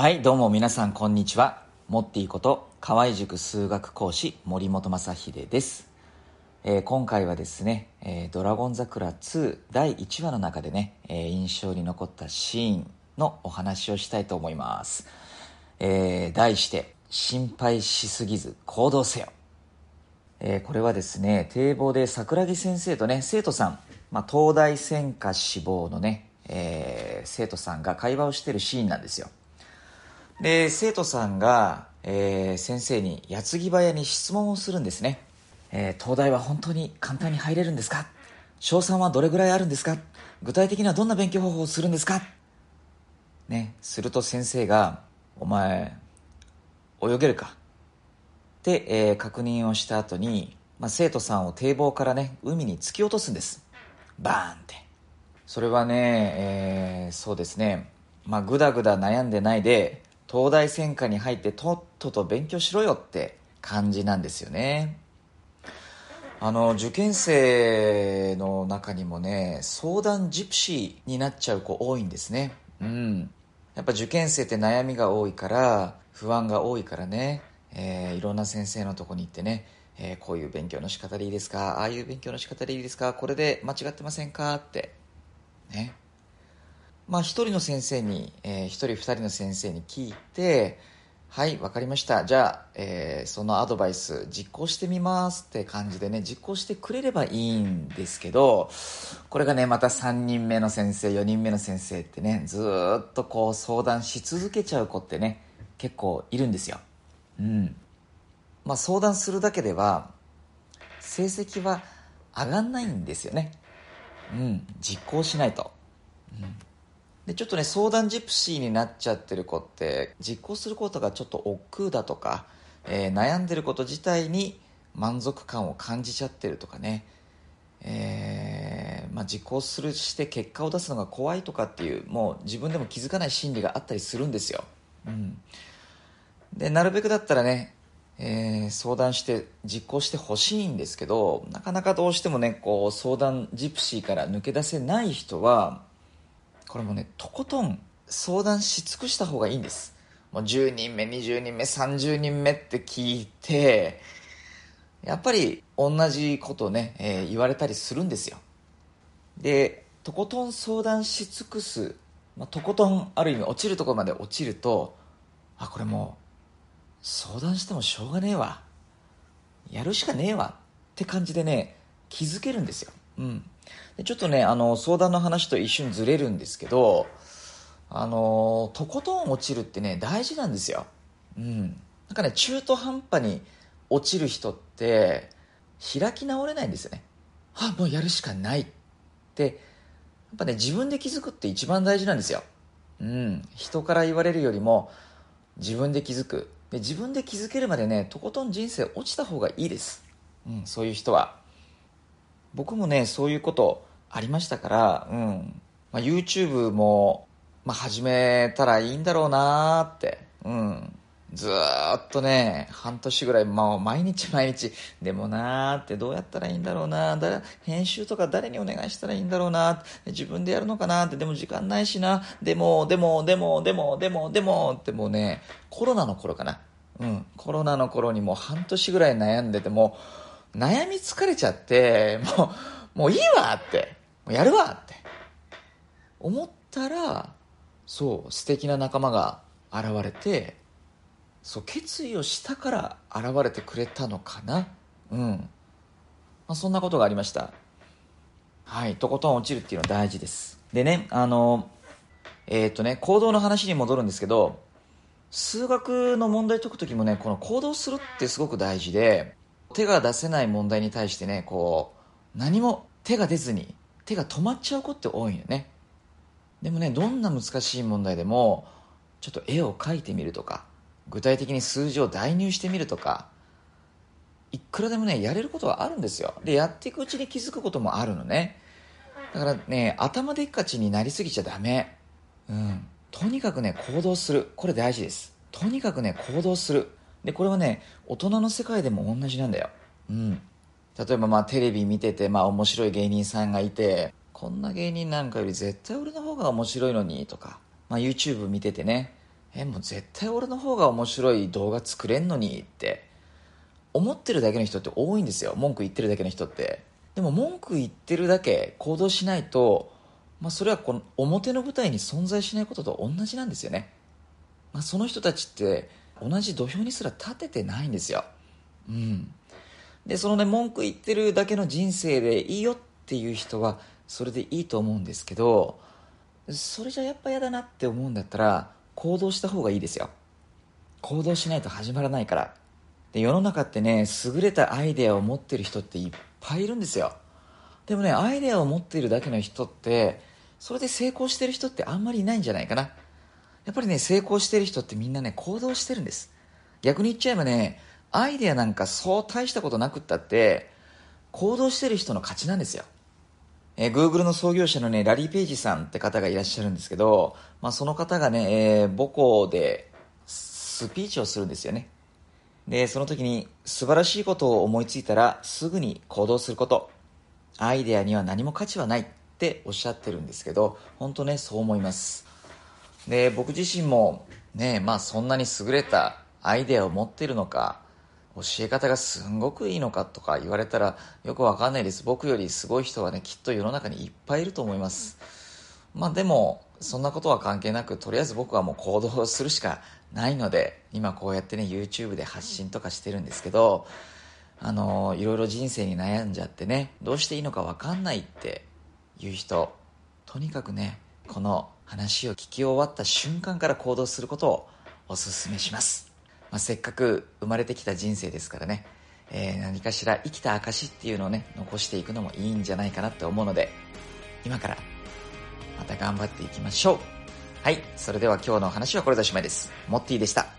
はい、どうも皆さんこんにちは。モッティこと河合塾数学講師森本正秀です。えー今回はですね、えードラゴン桜2第1話の中でね、えー印象に残ったシーンのお話をしたいと思います。えー題して、心配しすぎず行動せよ。えーこれはですね、堤防で桜木先生とね、生徒さん、まあ、東大専科志望のね、えー生徒さんが会話をしてるシーンなんですよ。で、生徒さんが、えー先生に矢継ぎ早に質問をするんですね。えー東大は本当に簡単に入れるんですか？賞賛はどれぐらいあるんですか？具体的にはどんな勉強方法をするんですか？ね、すると先生が、お前、泳げるか？って、えー確認をした後に、まあ、生徒さんを堤防からね、海に突き落とすんです。バーンって。それはね、えーそうですね、まあ、ぐだぐだ悩んでないで、東大専科に入ってとっとと勉強しろよって感じなんですよね。あの、受験生の中にもね、相談ジプシーになっちゃう子多いんですね。うん。やっぱ受験生って悩みが多いから、不安が多いからね、えーいろんな先生のとこに行ってね、えーこういう勉強の仕方でいいですか？ああいう勉強の仕方でいいですか？これで間違ってませんか？って。ね。まあ一人の先生に、えー一人二人の先生に聞いて、はい、わかりました。じゃあ、えーそのアドバイス実行してみますって感じでね、実行してくれればいいんですけど、これがね、また3人目の先生、4人目の先生ってね、ずっとこう相談し続けちゃう子ってね、結構いるんですよ。うん。まあ相談するだけでは、成績は上がんないんですよね。うん、実行しないと。うんでちょっとね相談ジプシーになっちゃってる子って実行することがちょっと億劫だとか、えー悩んでること自体に満足感を感じちゃってるとかね、えーまあ、実行するして結果を出すのが怖いとかっていうもう自分でも気づかない心理があったりするんですよ、うん、でなるべくだったらね、えー相談して実行してほしいんですけどなかなかどうしてもねこう相談ジプシーから抜け出せない人はこれもねとことん相談し尽くした方がいいんです。もう10人目20人目30人目って聞いてやっぱり同じことをね、えー言われたりするんですよ。でとことん相談し尽くす、まあ、とことんある意味落ちるところまで落ちるとあこれもう相談してもしょうがねえわ。やるしかねえわって感じでね気づけるんですよ、うん、でちょっとねあの相談の話と一瞬ずれるんですけどあのとことん落ちるってね大事なんですよ、うん、なんかね中途半端に落ちる人って開き直れないんですよね。あもうやるしかないって。やっぱね自分で気づくって一番大事なんですよ。うん。人から言われるよりも自分で気づく。で自分で気づけるまでねとことん人生落ちた方がいいです、うん、そういう人は。僕もねそういうことありましたから、うん。まあ、YouTube も、まあ、始めたらいいんだろうなーって、うん、ずーっとね半年ぐらい、まあ、毎日毎日でもなーってどうやったらいいんだろうなだ編集とか誰にお願いしたらいいんだろうな自分でやるのかなってでも時間ないしなでもでもでもでもでもでもってもうねコロナの頃かな。うん。コロナの頃にもう半年ぐらい悩んでてもう悩み疲れちゃってもう もういいわってもうやるわって。思ったらそう素敵な仲間が現れてそう決意をしたから現れてくれたのかな。うん、まあ、そんなことがありました。はいとことん落ちるっていうのは大事です。でねあのえっ、とね行動の話に戻るんですけど数学の問題解く時もねこの行動するってすごく大事で手が出せない問題に対してねこう何も手が出ずに手が止まっちゃう子って多いよね。でもねどんな難しい問題でもちょっと絵を描いてみるとか具体的に数字を代入してみるとかいくらでもねやれることはあるんですよ。でやっていくうちに気づくこともあるのね。だからね頭でっかちになりすぎちゃダメ。うん。とにかくね行動する。これ大事です。とにかくね行動する。でこれはね大人の世界でも同じなんだようん例えばまあテレビ見ててまあ面白い芸人さんがいてこんな芸人なんかより絶対俺の方が面白いのにとか、まあ、YouTube 見ててねえ、もう絶対俺の方が面白い動画作れんのにって思ってるだけの人って多いんですよ。文句言ってるだけの人って。でも文句言ってるだけ行動しないと、まあそれはこの表の舞台に存在しないことと同じなんですよね。まあその人たちって同じ土俵にすら立ててないんですよ。うん。で、そのね、文句言ってるだけの人生でいいよっていう人はそれでいいと思うんですけど、それじゃやっぱ嫌だなって思うんだったら行動した方がいいですよ。行動しないと始まらないから。で、世の中ってね、優れたアイデアを持ってる人っていっぱいいるんですよ。でもね、アイデアを持っているだけの人って、それで成功してる人ってあんまりいないんじゃないかな。やっぱりね、成功してる人ってみんなね、行動してるんです。逆に言っちゃえばね、アイデアなんかそう大したことなくったって、行動してる人の勝ちなんですよ。えー、Google の創業者のね、ラリー・ペイジさんって方がいらっしゃるんですけど、まあ、その方がね、えー、母校でスピーチをするんですよね。で、その時に素晴らしいことを思いついたらすぐに行動すること。アイデアには何も価値はないっておっしゃってるんですけど、本当ね、そう思います。で、僕自身もね、まあそんなに優れたアイデアを持っているのか、教え方がすんごくいいのかとか言われたらよくわかんないです。僕よりすごい人はね、きっと世の中にいっぱいいると思います。まあでも、そんなことは関係なく、とりあえず僕はもう行動するしかないので、今こうやってね、YouTube で発信とかしてるんですけど、あの、いろいろ人生に悩んじゃってね、どうしていいのかわかんないっていう人、とにかくね、この話を聞き終わった瞬間から行動することをお勧めします。まあ、せっかく生まれてきた人生ですからね、えー、何かしら生きた証っていうのをね、残していくのもいいんじゃないかなって思うので、今からまた頑張っていきましょう。はい。それでは今日の話はこれでおしまいです。モッティでした。